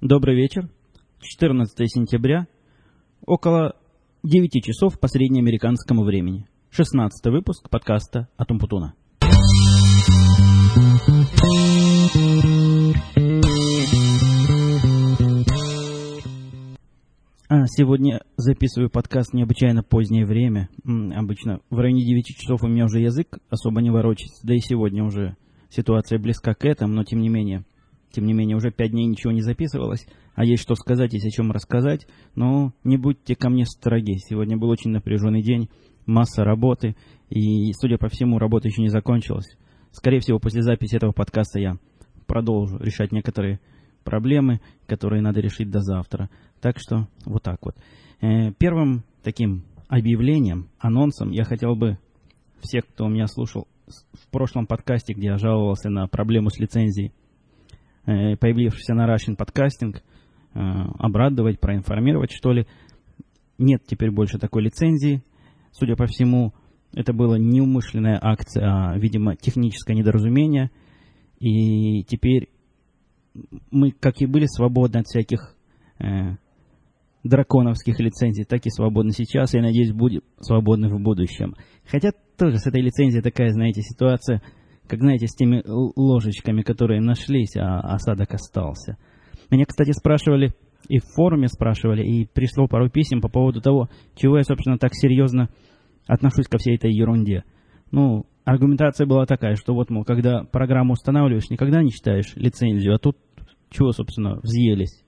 Добрый вечер. 14 сентября, около 9 часов по среднеамериканскому времени. 16 выпуск подкаста «Атум Путуна». А, сегодня записываю подкаст необычайно позднее время. Обычно в районе 9 часов у меня уже язык особо не ворочается, да и сегодня уже ситуация близка к этому, но тем не менее – тем не менее, уже пять дней ничего не записывалось, а есть что сказать, есть о чем рассказать. Но не будьте ко мне строги. Сегодня был очень напряженный день, масса работы, и, судя по всему, работа еще не закончилась. Скорее всего, после записи этого подкаста я продолжу решать некоторые проблемы, которые надо решить до завтра. Так что вот так вот. Э, первым таким объявлением, анонсом я хотел бы всех, кто меня слушал в прошлом подкасте, где я жаловался на проблему с лицензией, появившийся на Russian подкастинг, э, обрадовать, проинформировать, что ли. Нет теперь больше такой лицензии. Судя по всему, это была неумышленная акция, а, видимо, техническое недоразумение. И теперь мы, как и были свободны от всяких э, драконовских лицензий, так и свободны сейчас, и, надеюсь, будем свободны в будущем. Хотя тоже с этой лицензией такая, знаете, ситуация – как, знаете, с теми ложечками, которые нашлись, а осадок остался. Меня, кстати, спрашивали, и в форуме спрашивали, и пришло пару писем по поводу того, чего я, собственно, так серьезно отношусь ко всей этой ерунде. Ну, аргументация была такая, что вот, мол, когда программу устанавливаешь, никогда не читаешь лицензию, а тут чего, собственно, взъелись.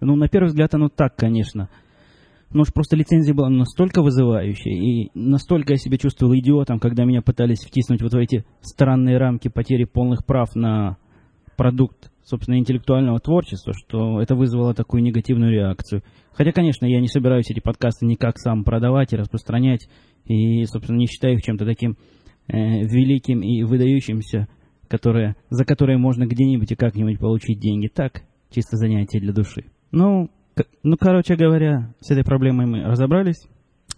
Ну, на первый взгляд, оно так, конечно – но уж просто лицензия была настолько вызывающей, и настолько я себя чувствовал идиотом, когда меня пытались втиснуть вот в эти странные рамки потери полных прав на продукт, собственно, интеллектуального творчества, что это вызвало такую негативную реакцию. Хотя, конечно, я не собираюсь эти подкасты никак сам продавать и распространять, и, собственно, не считаю их чем-то таким э, великим и выдающимся, которое, за которое можно где-нибудь и как-нибудь получить деньги. Так, чисто занятие для души. Ну, ну, короче говоря, с этой проблемой мы разобрались.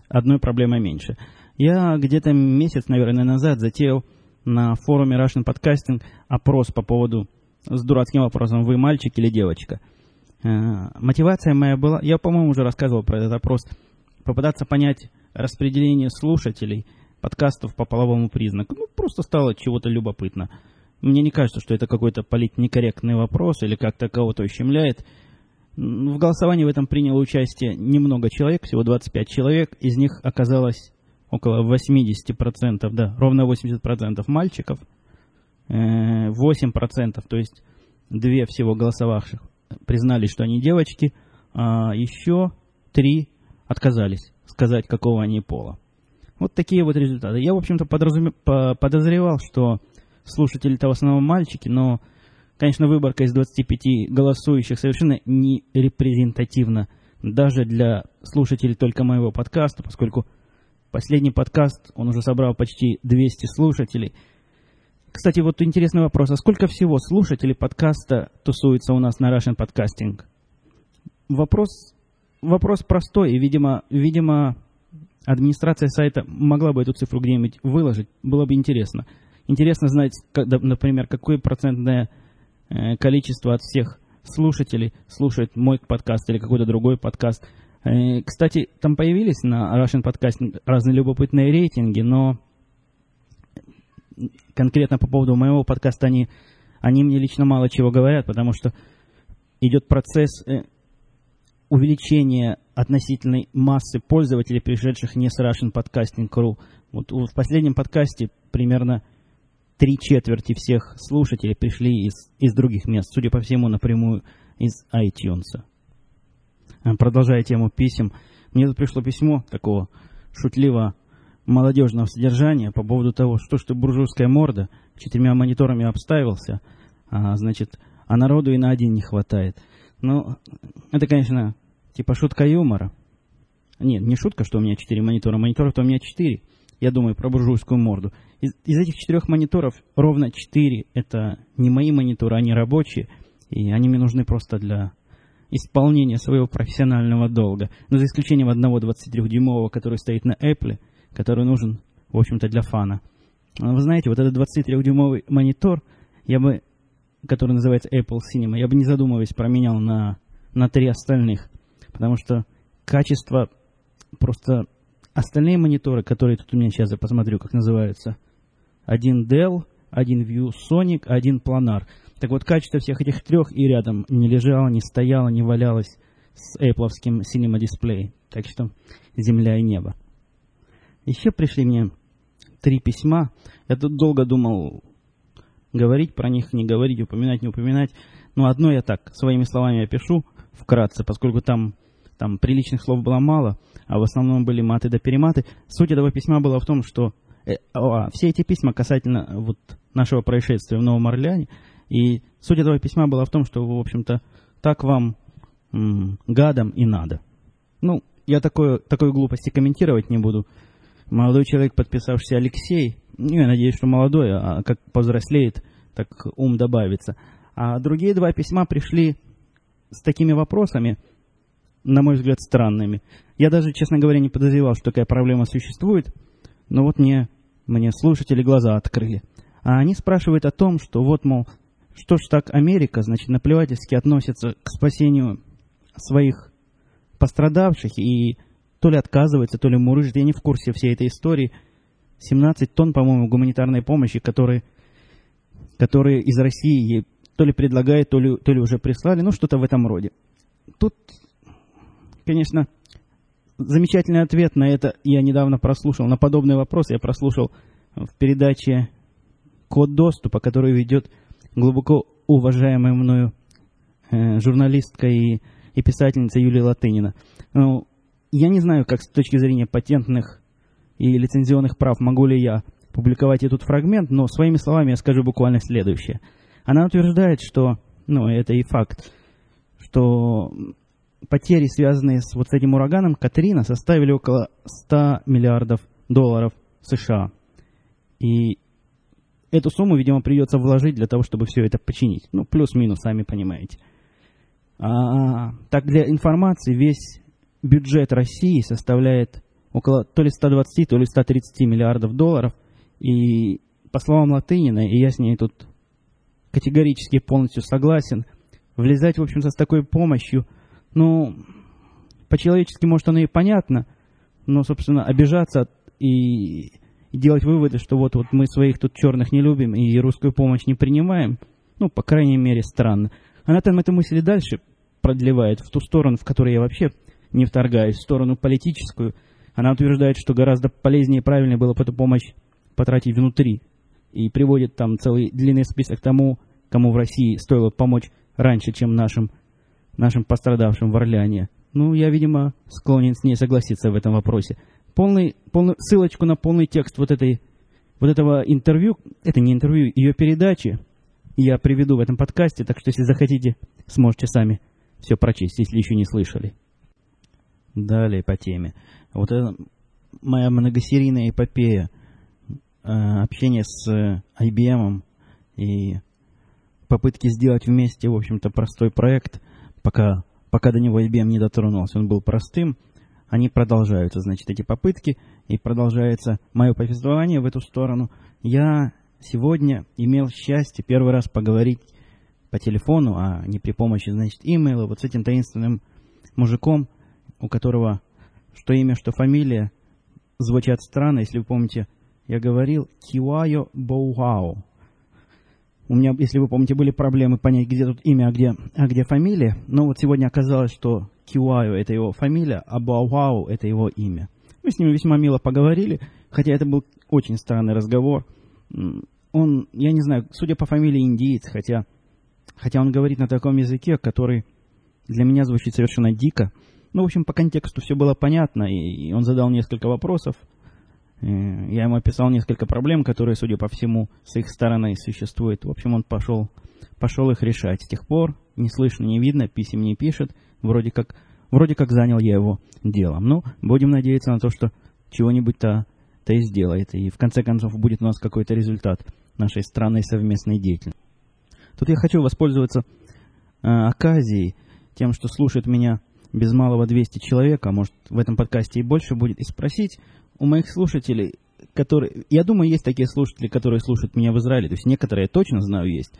Одной проблемой меньше. Я где-то месяц, наверное, назад затеял на форуме Russian Podcasting опрос по поводу с дурацким вопросом «Вы мальчик или девочка?». Э, мотивация моя была, я, по-моему, уже рассказывал про этот опрос, попытаться понять распределение слушателей подкастов по половому признаку. Ну, просто стало чего-то любопытно. Мне не кажется, что это какой-то политнекорректный вопрос или как-то кого-то ущемляет. В голосовании в этом приняло участие немного человек, всего 25 человек. Из них оказалось около 80%, да, ровно 80% мальчиков. 8%, э, то есть две всего голосовавших признали, что они девочки, а еще три отказались сказать, какого они пола. Вот такие вот результаты. Я, в общем-то, подозревал, что слушатели-то в основном мальчики, но Конечно, выборка из 25 голосующих совершенно не репрезентативна даже для слушателей только моего подкаста, поскольку последний подкаст, он уже собрал почти 200 слушателей. Кстати, вот интересный вопрос. А сколько всего слушателей подкаста тусуется у нас на Russian Podcasting? Вопрос, вопрос простой, и, видимо, видимо, администрация сайта могла бы эту цифру где-нибудь выложить. Было бы интересно. Интересно знать, например, какое процентное количество от всех слушателей слушает мой подкаст или какой-то другой подкаст. Э, кстати, там появились на Russian Podcast разные любопытные рейтинги, но конкретно по поводу моего подкаста они, они мне лично мало чего говорят, потому что идет процесс э, увеличения относительной массы пользователей, пришедших не с Russian Podcasting.ru. Вот в последнем подкасте примерно три четверти всех слушателей пришли из, из других мест, судя по всему, напрямую из iTunes. А, продолжая тему писем, мне тут пришло письмо такого шутливого молодежного содержания по поводу того, что ж ты буржуйская морда, четырьмя мониторами обставился, а, значит, а народу и на один не хватает. Ну, это, конечно, типа шутка юмора. Нет, не шутка, что у меня четыре монитора, мониторов-то у меня четыре. Я думаю про буржуйскую морду. Из, из этих четырех мониторов ровно четыре это не мои мониторы, они рабочие, и они мне нужны просто для исполнения своего профессионального долга. Но за исключением одного 23-дюймового, который стоит на Apple, который нужен, в общем-то, для фана. Вы знаете, вот этот 23-дюймовый монитор я бы который называется Apple Cinema, я бы не задумываясь променял на, на три остальных. Потому что качество просто... Остальные мониторы, которые тут у меня сейчас, я посмотрю, как называются. Один Dell, один ViewSonic, один Planar. Так вот, качество всех этих трех и рядом не лежало, не стояло, не валялось с Apple Cinema Display. Так что земля и небо. Еще пришли мне три письма. Я тут долго думал, говорить про них, не говорить, упоминать, не упоминать. Но одно я так, своими словами опишу вкратце, поскольку там, там приличных слов было мало, а в основном были маты да перематы. Суть этого письма была в том, что э, а, все эти письма касательно вот нашего происшествия в Новом Орлеане, и суть этого письма была в том, что, в общем-то, так вам м, гадам и надо. Ну, я такое, такой глупости комментировать не буду. Молодой человек, подписавшийся Алексей, ну, я надеюсь, что молодой, а как повзрослеет, так ум добавится. А другие два письма пришли с такими вопросами, на мой взгляд, странными. Я даже, честно говоря, не подозревал, что такая проблема существует, но вот мне, мне слушатели глаза открыли. А они спрашивают о том, что вот, мол, что ж так Америка, значит, наплевательски относится к спасению своих пострадавших и то ли отказывается, то ли мурыжит. Я не в курсе всей этой истории. 17 тонн, по-моему, гуманитарной помощи, которые, которые из России то ли предлагают, то ли, то ли уже прислали, ну что-то в этом роде. Тут, конечно, замечательный ответ на это я недавно прослушал, на подобный вопрос я прослушал в передаче «Код доступа», который ведет глубоко уважаемая мною э, журналистка и, и писательница Юлия Латынина. Ну, я не знаю, как с точки зрения патентных и лицензионных прав могу ли я публиковать этот фрагмент, но своими словами я скажу буквально следующее. Она утверждает, что, ну, это и факт, что потери, связанные с вот этим ураганом Катрина, составили около 100 миллиардов долларов США. И эту сумму, видимо, придется вложить для того, чтобы все это починить. Ну, плюс-минус, сами понимаете. А, так, для информации, весь бюджет России составляет около то ли 120, то ли 130 миллиардов долларов. И по словам Латынина, и я с ней тут категорически полностью согласен, влезать, в общем-то, с такой помощью, ну, по-человечески, может, оно и понятно, но, собственно, обижаться и, и делать выводы, что вот, вот мы своих тут черных не любим и русскую помощь не принимаем, ну, по крайней мере, странно. Она там эту мысль дальше продлевает в ту сторону, в которой я вообще не вторгаюсь, в сторону политическую. Она утверждает, что гораздо полезнее и правильнее было бы эту помощь потратить внутри. И приводит там целый длинный список тому, кому в России стоило помочь раньше, чем нашим, нашим пострадавшим в Орлеане. Ну, я, видимо, склонен с ней согласиться в этом вопросе. Полный, полный, ссылочку на полный текст вот, этой, вот этого интервью, это не интервью, ее передачи, я приведу в этом подкасте, так что если захотите, сможете сами все прочесть, если еще не слышали. Далее по теме. Вот это моя многосерийная эпопея э, общения с IBM и попытки сделать вместе, в общем-то, простой проект, пока, пока до него IBM не дотронулся, он был простым, они продолжаются, значит, эти попытки, и продолжается мое повествование в эту сторону. Я сегодня имел счастье первый раз поговорить по телефону, а не при помощи, значит, имейла, вот с этим таинственным мужиком, у которого что имя, что фамилия звучат странно. Если вы помните, я говорил Киуайо Боуао. У меня, если вы помните, были проблемы понять, где тут имя, а где, а где фамилия. Но вот сегодня оказалось, что Киуайо – это его фамилия, а Боуао – это его имя. Мы с ним весьма мило поговорили, хотя это был очень странный разговор. Он, я не знаю, судя по фамилии, индиец, хотя, хотя он говорит на таком языке, который для меня звучит совершенно дико. Ну, в общем, по контексту все было понятно, и он задал несколько вопросов. Э, я ему описал несколько проблем, которые, судя по всему, с их стороны существуют. В общем, он пошел, пошел их решать. С тех пор не слышно, не видно, писем не пишет. Вроде как, вроде как занял я его делом. Ну, будем надеяться на то, что чего-нибудь-то то и сделает. И в конце концов будет у нас какой-то результат нашей странной совместной деятельности. Тут я хочу воспользоваться э, оказией, тем, что слушает меня без малого 200 человек, а может в этом подкасте и больше будет, и спросить у моих слушателей, которые... Я думаю, есть такие слушатели, которые слушают меня в Израиле. То есть некоторые я точно знаю есть.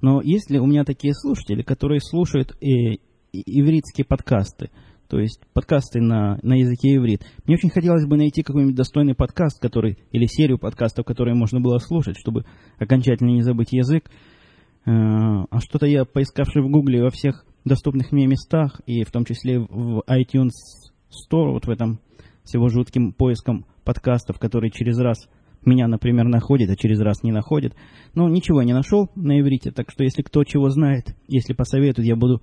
Но есть ли у меня такие слушатели, которые слушают э, ивритские подкасты? То есть подкасты на, на языке иврит. Мне очень хотелось бы найти какой-нибудь достойный подкаст, который, или серию подкастов, которые можно было слушать, чтобы окончательно не забыть язык. Э, а что-то я, поискавший в Гугле во всех доступных мне местах, и в том числе в iTunes Store, вот в этом всего жутким поиском подкастов, которые через раз меня, например, находит, а через раз не находит. Но ничего не нашел на иврите, так что если кто чего знает, если посоветует, я буду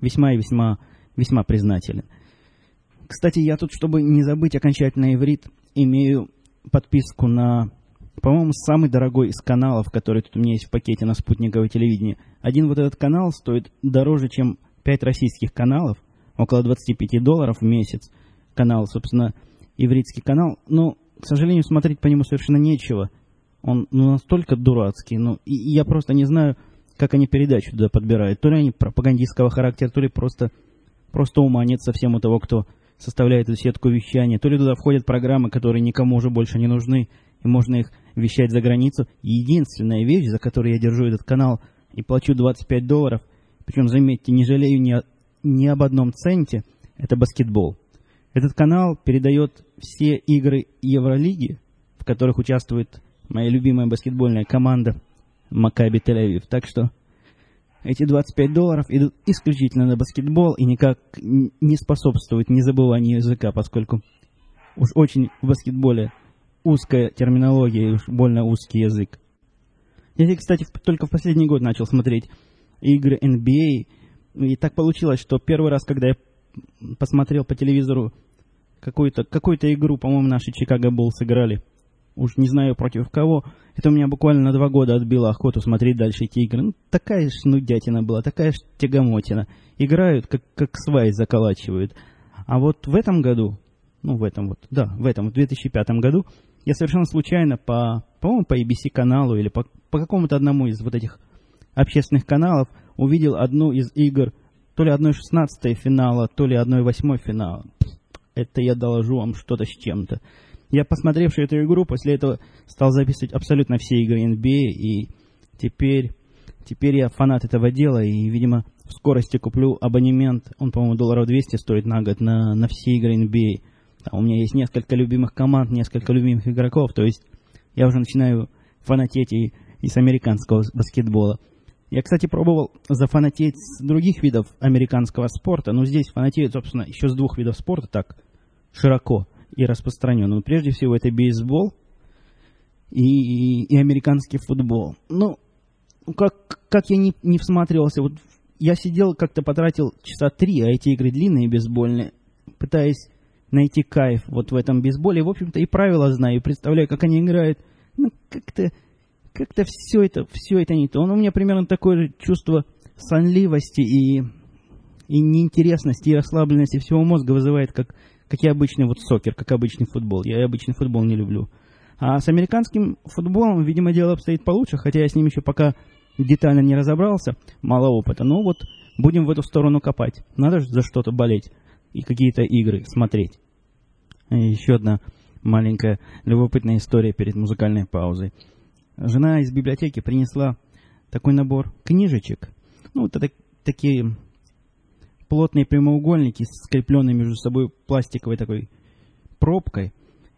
весьма и весьма, весьма признателен. Кстати, я тут, чтобы не забыть окончательно иврит, имею подписку на, по-моему, самый дорогой из каналов, который тут у меня есть в пакете на спутниковое телевидение. Один вот этот канал стоит дороже, чем пять российских каналов, около 25 долларов в месяц. Канал, собственно, ивритский канал. Но, к сожалению, смотреть по нему совершенно нечего. Он ну, настолько дурацкий. Ну, и, и я просто не знаю, как они передачу туда подбирают. То ли они пропагандистского характера, то ли просто, просто ума нет совсем у того, кто составляет эту сетку вещания. То ли туда входят программы, которые никому уже больше не нужны, и можно их вещать за границу. единственная вещь, за которую я держу этот канал и плачу 25 долларов, причем, заметьте, не жалею ни, о, ни об одном центе, это баскетбол. Этот канал передает все игры Евролиги, в которых участвует моя любимая баскетбольная команда Макаби Тель-Авив. Так что эти 25 долларов идут исключительно на баскетбол и никак не способствуют незабыванию языка, поскольку уж очень в баскетболе узкая терминология и уж больно узкий язык. Я, кстати, только в последний год начал смотреть игры NBA, и так получилось, что первый раз, когда я посмотрел по телевизору какую-то какую игру, по-моему, наши Чикаго Буллс сыграли. Уж не знаю против кого. Это у меня буквально на два года отбило охоту смотреть дальше эти игры. Ну, такая ж нудятина была, такая ж тягомотина. Играют, как, как сваи заколачивают. А вот в этом году, ну, в этом вот, да, в этом, в 2005 году, я совершенно случайно по, по-моему, по ABC каналу или по, по какому-то одному из вот этих общественных каналов увидел одну из игр то ли 1-16 финала, то ли 1-8 финала. Это я доложу вам что-то с чем-то. Я, посмотревший эту игру, после этого стал записывать абсолютно все игры NBA, и теперь, теперь я фанат этого дела, и, видимо, в скорости куплю абонемент, он, по-моему, долларов 200 стоит на год, на, на все игры NBA. Там у меня есть несколько любимых команд, несколько любимых игроков, то есть я уже начинаю фанатеть и, и с американского баскетбола. Я, кстати, пробовал зафанатеть с других видов американского спорта, но здесь фанатеют, собственно, еще с двух видов спорта так широко и распространенно. Но прежде всего это бейсбол и, и, и американский футбол. Ну, как, как я не, не всматривался, вот я сидел, как-то потратил часа три, а эти игры длинные, бейсбольные, пытаясь найти кайф вот в этом бейсболе. В общем-то, и правила знаю, и представляю, как они играют. Ну, как-то как-то все это, все это не то. Он у меня примерно такое чувство сонливости и, и неинтересности, и расслабленности всего мозга вызывает, как, как и обычный вот сокер, как обычный футбол. Я обычный футбол не люблю. А с американским футболом, видимо, дело обстоит получше, хотя я с ним еще пока детально не разобрался, мало опыта. Но вот будем в эту сторону копать. Надо же за что-то болеть и какие-то игры смотреть. И еще одна маленькая любопытная история перед музыкальной паузой жена из библиотеки принесла такой набор книжечек. Ну, вот это такие плотные прямоугольники, скрепленные между собой пластиковой такой пробкой.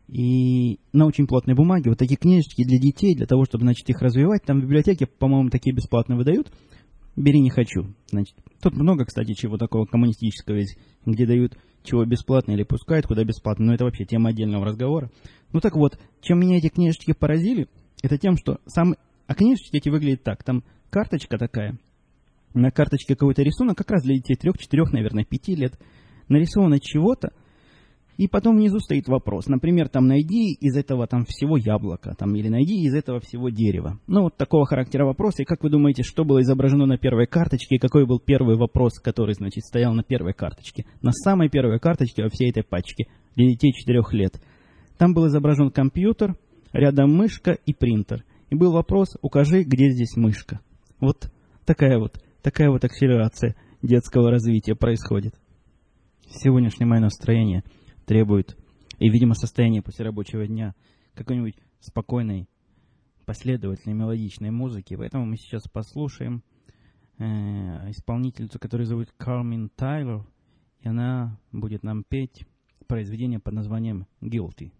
И на очень плотной бумаге вот такие книжечки для детей, для того, чтобы, значит, их развивать. Там в библиотеке, по-моему, такие бесплатно выдают. Бери не хочу. Значит, тут много, кстати, чего такого коммунистического есть, где дают чего бесплатно или пускают куда бесплатно. Но это вообще тема отдельного разговора. Ну так вот, чем меня эти книжечки поразили – это тем, что сам... А книжечки эти выглядят так. Там карточка такая. На карточке какой-то рисунок, как раз для детей трех, четырех, наверное, пяти лет. Нарисовано чего-то, и потом внизу стоит вопрос. Например, там найди из этого там всего яблоко, там, или найди из этого всего дерева. Ну, вот такого характера вопроса. И как вы думаете, что было изображено на первой карточке, и какой был первый вопрос, который, значит, стоял на первой карточке? На самой первой карточке во всей этой пачке для детей четырех лет. Там был изображен компьютер, рядом мышка и принтер. И был вопрос, укажи, где здесь мышка. Вот такая вот, такая вот акселерация детского развития происходит. Сегодняшнее мое настроение требует, и, видимо, состояние после рабочего дня, какой-нибудь спокойной, последовательной, мелодичной музыки. Поэтому мы сейчас послушаем э, исполнительницу, которую зовут Кармин Тайлор, и она будет нам петь произведение под названием «Guilty».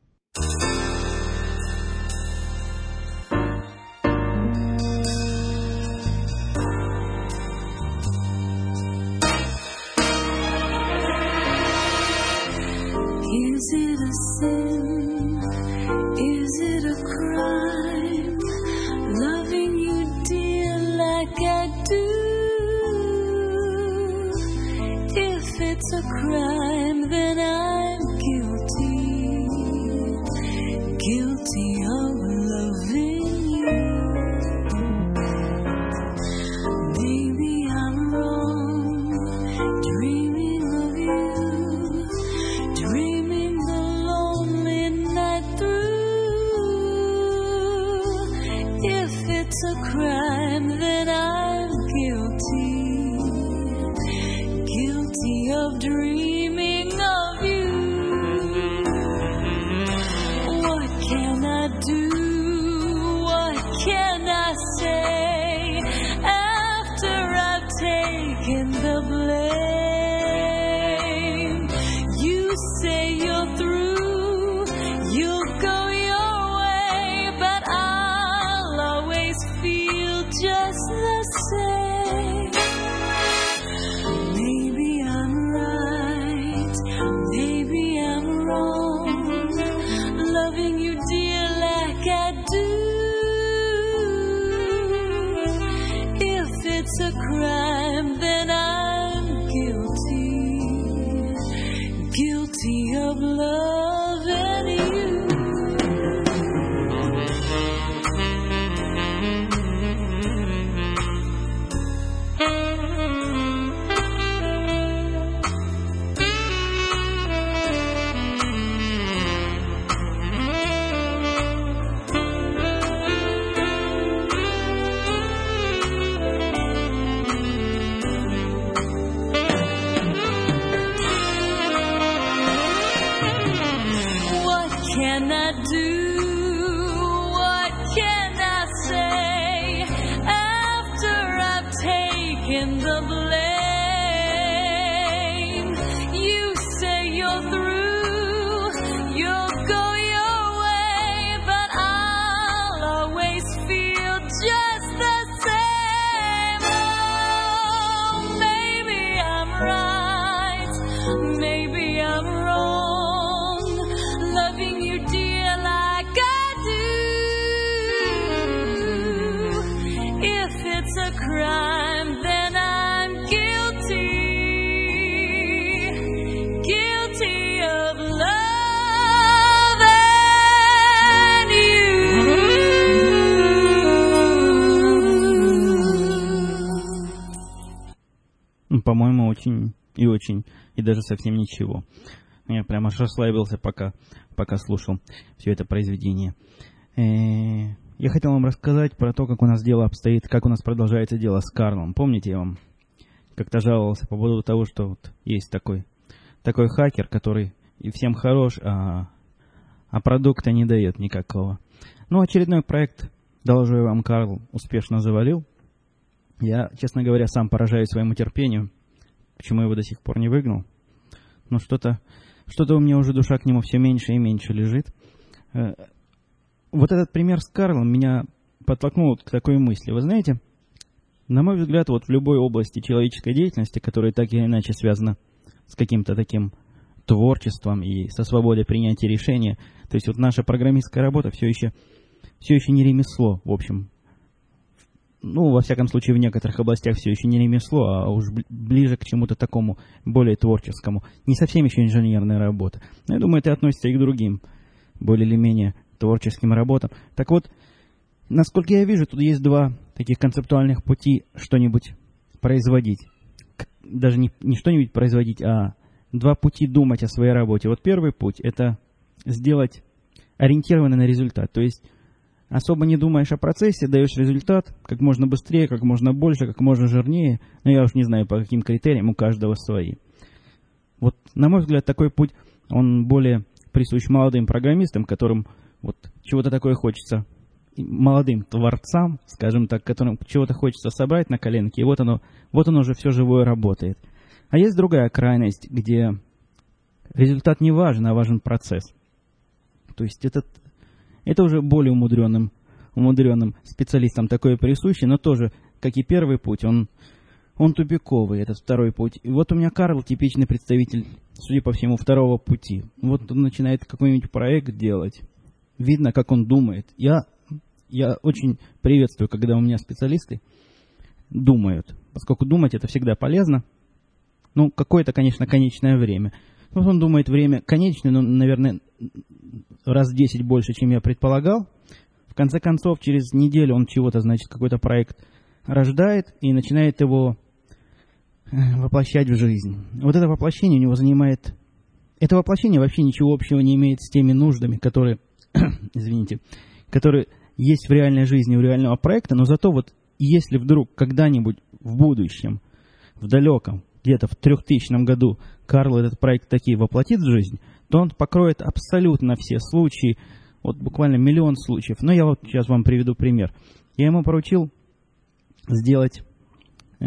crime that I've По-моему, очень и очень, и даже совсем ничего. Я прямо расслабился, пока, пока слушал все это произведение. Э, Я хотел вам рассказать про то, как у нас дело обстоит, как у нас продолжается дело с Карлом. Помните, я вам как-то жаловался по поводу того, что вот есть такой, такой хакер, который и всем хорош, а, а продукта не дает никакого. Ну, очередной проект, доложу я вам, Карл успешно завалил. Я, честно говоря, сам поражаюсь своему терпению, почему его до сих пор не выгнал. Но что-то что-то у меня уже душа к нему все меньше и меньше лежит. Вот этот пример с Карлом меня подтолкнул к такой мысли. Вы знаете, на мой взгляд, вот в любой области человеческой деятельности, которая так или иначе связана с каким-то таким творчеством и со свободой принятия решения, то есть вот наша программистская работа все еще, все еще не ремесло, в общем. Ну, во всяком случае, в некоторых областях все еще не ремесло, а уж бли- ближе к чему-то такому более творческому. Не совсем еще инженерная работа. Но я думаю, это относится и к другим, более или менее творческим работам. Так вот, насколько я вижу, тут есть два таких концептуальных пути что-нибудь производить. Даже не, не что-нибудь производить, а два пути думать о своей работе. Вот первый путь – это сделать ориентированный на результат. То есть особо не думаешь о процессе, даешь результат как можно быстрее, как можно больше, как можно жирнее. Но я уж не знаю, по каким критериям у каждого свои. Вот, на мой взгляд, такой путь, он более присущ молодым программистам, которым вот чего-то такое хочется молодым творцам, скажем так, которым чего-то хочется собрать на коленке, и вот оно, вот оно уже все живое работает. А есть другая крайность, где результат не важен, а важен процесс. То есть этот, это уже более умудренным, умудренным специалистам такое присуще, но тоже, как и первый путь, он, он тупиковый, этот второй путь. И вот у меня Карл типичный представитель, судя по всему, второго пути. Вот он начинает какой-нибудь проект делать. Видно, как он думает. Я я очень приветствую, когда у меня специалисты думают, поскольку думать это всегда полезно. Ну, какое-то, конечно, конечное время. Вот он думает, время конечное, но, наверное, раз в 10 больше, чем я предполагал. В конце концов, через неделю он чего-то, значит, какой-то проект рождает и начинает его э, воплощать в жизнь. Вот это воплощение у него занимает... Это воплощение вообще ничего общего не имеет с теми нуждами, которые, извините, которые есть в реальной жизни у реального проекта, но зато вот если вдруг когда-нибудь в будущем, в далеком, где-то в 3000 году Карл этот проект такие воплотит в жизнь, то он покроет абсолютно все случаи, вот буквально миллион случаев. Но я вот сейчас вам приведу пример. Я ему поручил сделать э,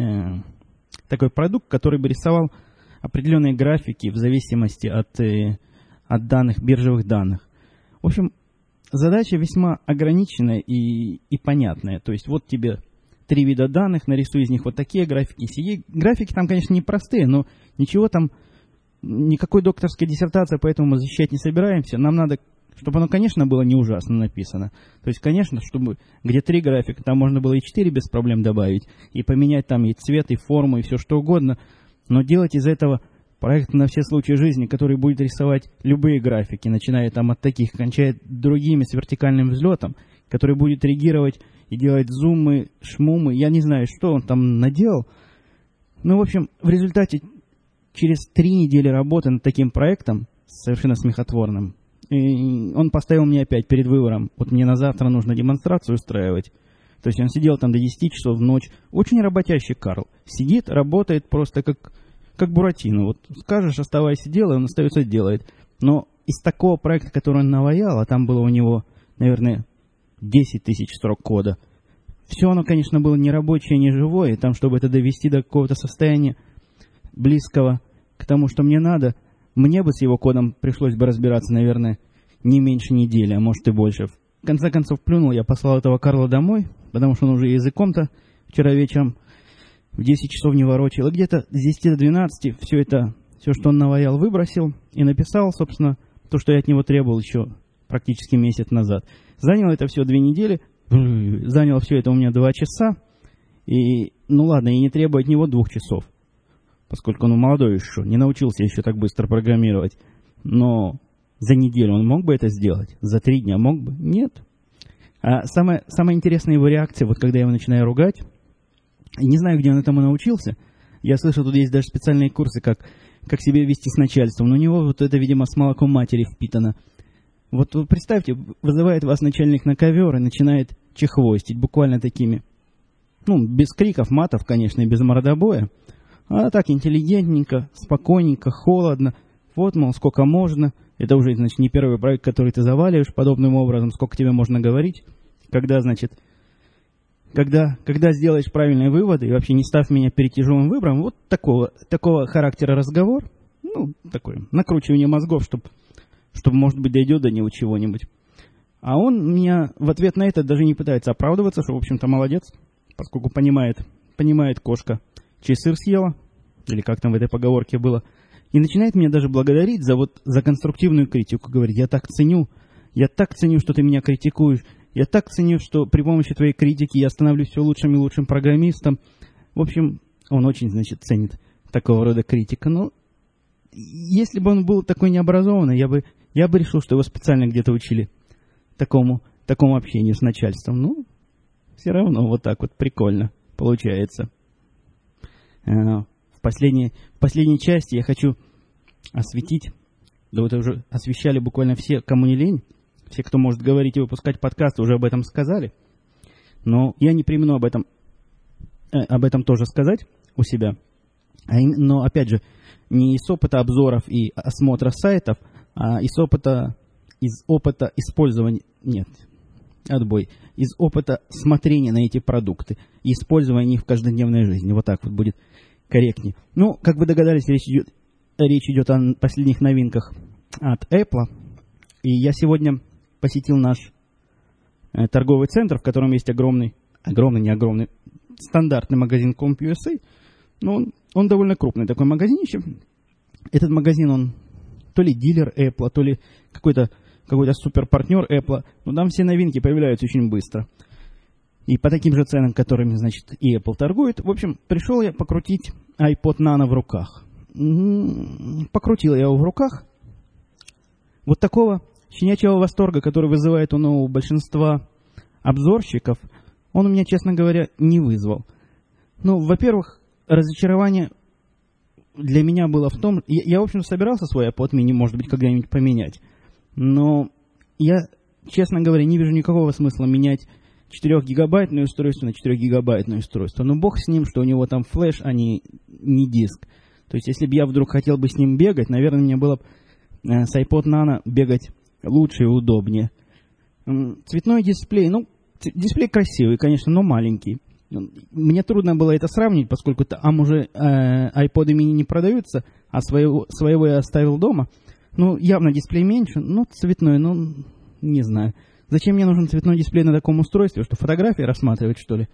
такой продукт, который бы рисовал определенные графики в зависимости от, э, от данных, биржевых данных. В общем, задача весьма ограниченная и, и понятная. То есть вот тебе три вида данных, нарисуй из них вот такие графики. Сие, графики там, конечно, не простые, но ничего там, никакой докторской диссертации поэтому мы защищать не собираемся. Нам надо, чтобы оно, конечно, было не ужасно написано. То есть, конечно, чтобы где три графика, там можно было и четыре без проблем добавить, и поменять там и цвет, и форму, и все что угодно. Но делать из этого Проект на все случаи жизни, который будет рисовать любые графики, начиная там от таких, кончая другими с вертикальным взлетом, который будет реагировать и делать зумы, шмумы. Я не знаю, что он там наделал. Ну, в общем, в результате через три недели работы над таким проектом, совершенно смехотворным, и он поставил мне опять перед выбором. Вот мне на завтра нужно демонстрацию устраивать. То есть он сидел там до 10 часов в ночь. Очень работящий Карл. Сидит, работает просто как как Буратино. Вот скажешь, оставайся, делай, он остается, делает. Но из такого проекта, который он наваял, а там было у него, наверное, 10 тысяч строк кода, все оно, конечно, было не рабочее, не живое, и там, чтобы это довести до какого-то состояния близкого к тому, что мне надо, мне бы с его кодом пришлось бы разбираться, наверное, не меньше недели, а может и больше. В конце концов, плюнул, я послал этого Карла домой, потому что он уже языком-то вчера вечером в 10 часов не ворочил, и где-то с 10 до 12 все это, все, что он наваял, выбросил и написал, собственно, то, что я от него требовал еще практически месяц назад. Занял это все две недели, занял все это у меня два часа, и, ну ладно, я не требую от него двух часов, поскольку он молодой еще, не научился еще так быстро программировать, но за неделю он мог бы это сделать, за три дня мог бы? Нет. А самая, самая интересная его реакция, вот когда я его начинаю ругать, не знаю, где он этому научился. Я слышал, тут есть даже специальные курсы, как, как себя вести с начальством. Но у него вот это, видимо, с молоком матери впитано. Вот представьте, вызывает вас начальник на ковер и начинает чехвостить буквально такими, ну, без криков, матов, конечно, и без мордобоя, а так интеллигентненько, спокойненько, холодно. Вот, мол, сколько можно. Это уже, значит, не первый проект, который ты заваливаешь подобным образом, сколько тебе можно говорить. Когда, значит, когда, когда сделаешь правильные выводы и вообще не ставь меня перед тяжелым выбором, вот такого, такого характера разговор, ну, такое, накручивание мозгов, чтобы, чтоб, может быть, дойдет до него чего-нибудь. А он меня в ответ на это даже не пытается оправдываться, что, в общем-то, молодец, поскольку понимает, понимает кошка, чей сыр съела, или как там в этой поговорке было, и начинает меня даже благодарить за вот за конструктивную критику. Говорит, я так ценю, я так ценю, что ты меня критикуешь, я так ценю, что при помощи твоей критики я становлюсь все лучшим и лучшим программистом. В общем, он очень, значит, ценит такого рода критика. Но если бы он был такой необразованный, я бы, я бы решил, что его специально где-то учили такому, такому общению с начальством. Ну, все равно вот так вот прикольно получается. А, в последней, в последней части я хочу осветить, да вот уже освещали буквально все, кому не лень, все, кто может говорить и выпускать подкасты, уже об этом сказали. Но я не примену об этом, э, об этом тоже сказать у себя. А но, опять же, не из опыта обзоров и осмотра сайтов, а из опыта из опыта использования... Нет, отбой. Из опыта смотрения на эти продукты и использования их в каждодневной жизни. Вот так вот будет корректнее. Ну, как вы догадались, речь идет, речь идет о последних новинках от Apple. И я сегодня посетил наш э, торговый центр, в котором есть огромный, огромный, не огромный, стандартный магазин CompUSA. Но он, он довольно крупный такой магазинище. Этот магазин, он то ли дилер Apple, то ли какой-то какой-то суперпартнер Apple. Но там все новинки появляются очень быстро. И по таким же ценам, которыми, значит, и Apple торгует. В общем, пришел я покрутить iPod Nano в руках. Покрутил я его в руках. Вот такого щенячьего восторга, который вызывает у нового большинства обзорщиков, он у меня, честно говоря, не вызвал. Ну, во-первых, разочарование для меня было в том... Я, я в общем, собирался свой iPod mini, может быть, когда-нибудь поменять. Но я, честно говоря, не вижу никакого смысла менять 4-гигабайтное устройство на 4-гигабайтное устройство. Но бог с ним, что у него там флеш, а не, не диск. То есть, если бы я вдруг хотел бы с ним бегать, наверное, мне было бы э, с iPod Nano бегать лучше и удобнее. Цветной дисплей, ну, дисплей красивый, конечно, но маленький. Мне трудно было это сравнить, поскольку там уже э, iPod mini не продаются, а своего, своего я оставил дома. Ну, явно дисплей меньше, ну, цветной, ну, не знаю. Зачем мне нужен цветной дисплей на таком устройстве? Что, фотографии рассматривать, что ли?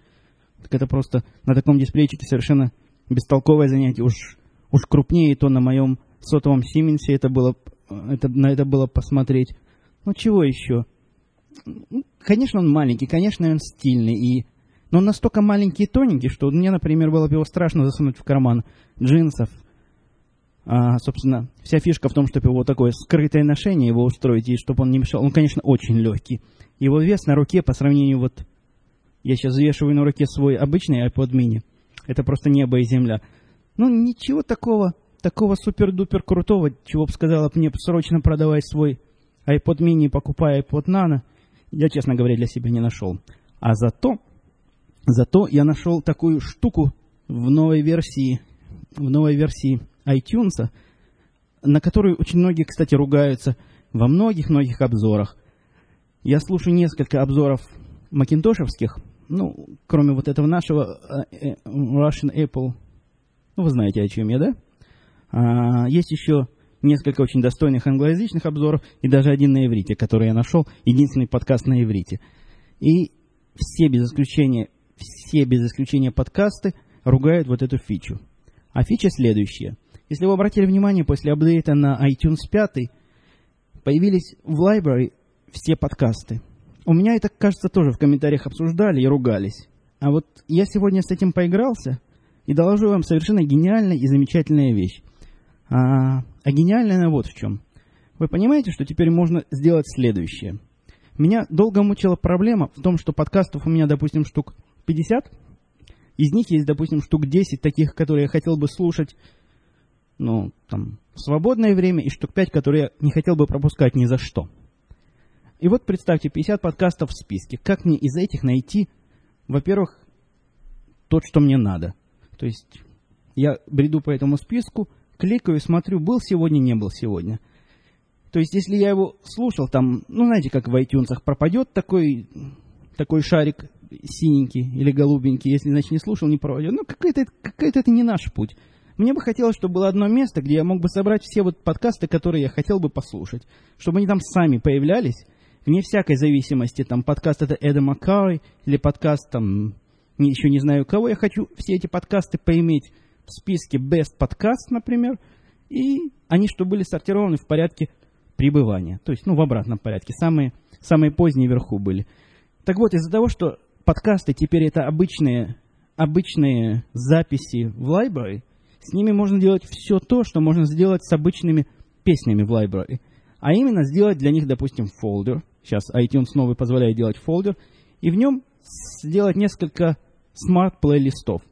Так это просто на таком дисплейчике совершенно бестолковое занятие. Уж, уж крупнее то на моем сотовом Сименсе это было, это, на это было посмотреть. Ну, чего еще? Ну, конечно, он маленький, конечно, он стильный, и... но он настолько маленький и тоненький, что мне, например, было бы его страшно засунуть в карман джинсов. А, собственно, вся фишка в том, чтобы его такое скрытое ношение его устроить, и чтобы он не мешал. Он, конечно, очень легкий. Его вес на руке по сравнению вот... Я сейчас взвешиваю на руке свой обычный iPod mini. Это просто небо и земля. Ну, ничего такого, такого супер-дупер крутого, чего бы сказала мне срочно продавать свой iPod mini, покупая iPod Nano – я, честно говоря, для себя не нашел. А зато, зато я нашел такую штуку в новой версии, в новой версии iTunes, на которую очень многие, кстати, ругаются во многих-многих обзорах. Я слушаю несколько обзоров макинтошевских, ну, кроме вот этого нашего э, э, Russian Apple. Ну, вы знаете, о чем я, да? А, есть еще несколько очень достойных англоязычных обзоров и даже один на иврите, который я нашел, единственный подкаст на иврите. И все без исключения, все без исключения подкасты ругают вот эту фичу. А фича следующая. Если вы обратили внимание, после апдейта на iTunes 5 появились в library все подкасты. У меня это, кажется, тоже в комментариях обсуждали и ругались. А вот я сегодня с этим поигрался и доложу вам совершенно гениальная и замечательная вещь. А, а гениальное вот в чем. Вы понимаете, что теперь можно сделать следующее. Меня долго мучила проблема в том, что подкастов у меня, допустим, штук 50. Из них есть, допустим, штук 10 таких, которые я хотел бы слушать, ну, там, в свободное время, и штук 5, которые я не хотел бы пропускать ни за что. И вот представьте, 50 подкастов в списке. Как мне из этих найти, во-первых, тот, что мне надо? То есть я бреду по этому списку, кликаю, смотрю, был сегодня, не был сегодня. То есть, если я его слушал, там, ну, знаете, как в iTunes пропадет такой, такой шарик синенький или голубенький, если, значит, не слушал, не пропадет. Ну, какой-то какой это не наш путь. Мне бы хотелось, чтобы было одно место, где я мог бы собрать все вот подкасты, которые я хотел бы послушать. Чтобы они там сами появлялись, вне всякой зависимости. Там подкаст это Эда Маккари или подкаст там, еще не знаю кого. Я хочу все эти подкасты поиметь в списке Best Podcast, например, и они что были сортированы в порядке пребывания, то есть, ну, в обратном порядке, самые, самые поздние вверху были. Так вот, из-за того, что подкасты теперь это обычные, обычные записи в library, с ними можно делать все то, что можно сделать с обычными песнями в library. А именно сделать для них, допустим, фолдер. Сейчас iTunes новый позволяет делать фолдер. И в нем сделать несколько смарт-плейлистов.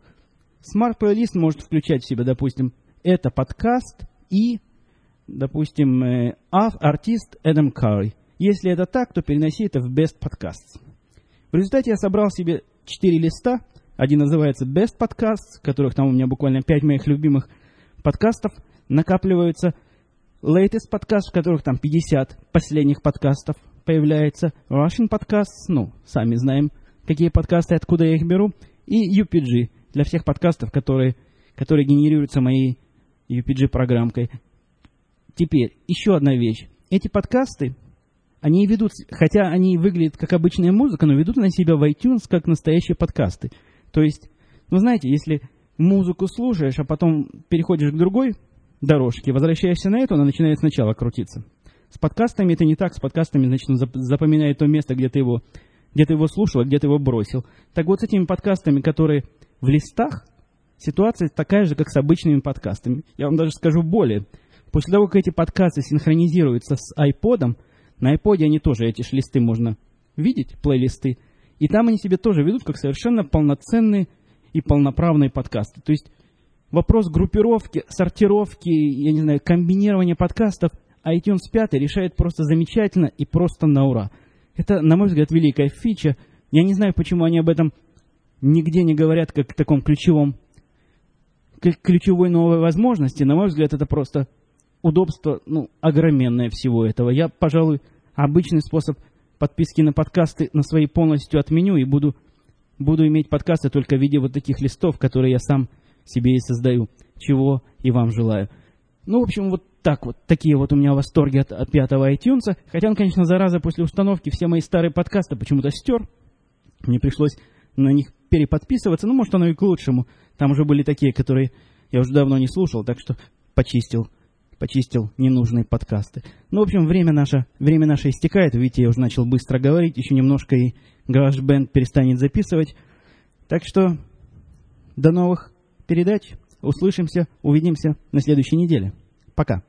Playlist может включать в себя, допустим, это подкаст и, допустим, э, артист Эдам Карри. Если это так, то переноси это в Best Podcasts. В результате я собрал себе 4 листа. Один называется Best Podcasts, которых там у меня буквально 5 моих любимых подкастов накапливаются. latest подкаст, в которых там 50 последних подкастов появляется. Russian подкаст, ну, сами знаем, какие подкасты, откуда я их беру. И UPG для всех подкастов, которые, которые генерируются моей UPG-программкой. Теперь, еще одна вещь. Эти подкасты, они ведут, хотя они выглядят как обычная музыка, но ведут на себя в iTunes как настоящие подкасты. То есть, вы знаете, если музыку слушаешь, а потом переходишь к другой дорожке, возвращаешься на эту, она начинает сначала крутиться. С подкастами это не так. С подкастами, значит, он запоминает то место, где ты его, где ты его слушал, а где ты его бросил. Так вот, с этими подкастами, которые в листах, ситуация такая же, как с обычными подкастами. Я вам даже скажу более. После того, как эти подкасты синхронизируются с iPod, на iPod они тоже, эти листы можно видеть, плейлисты, и там они себе тоже ведут как совершенно полноценные и полноправные подкасты. То есть вопрос группировки, сортировки, я не знаю, комбинирования подкастов iTunes 5 решает просто замечательно и просто на ура. Это, на мой взгляд, великая фича. Я не знаю, почему они об этом нигде не говорят, как о таком ключевом, ключевой новой возможности. На мой взгляд, это просто удобство, ну, огроменное всего этого. Я, пожалуй, обычный способ подписки на подкасты на свои полностью отменю и буду, буду иметь подкасты только в виде вот таких листов, которые я сам себе и создаю, чего и вам желаю. Ну, в общем, вот так вот, такие вот у меня восторги от, от пятого iTunes. Хотя он, конечно, зараза, после установки все мои старые подкасты почему-то стер. Мне пришлось на них переподписываться. Ну, может, оно и к лучшему. Там уже были такие, которые я уже давно не слушал, так что почистил, почистил ненужные подкасты. Ну, в общем, время наше, время наше истекает. Видите, я уже начал быстро говорить. Еще немножко и GarageBand перестанет записывать. Так что до новых передач. Услышимся, увидимся на следующей неделе. Пока.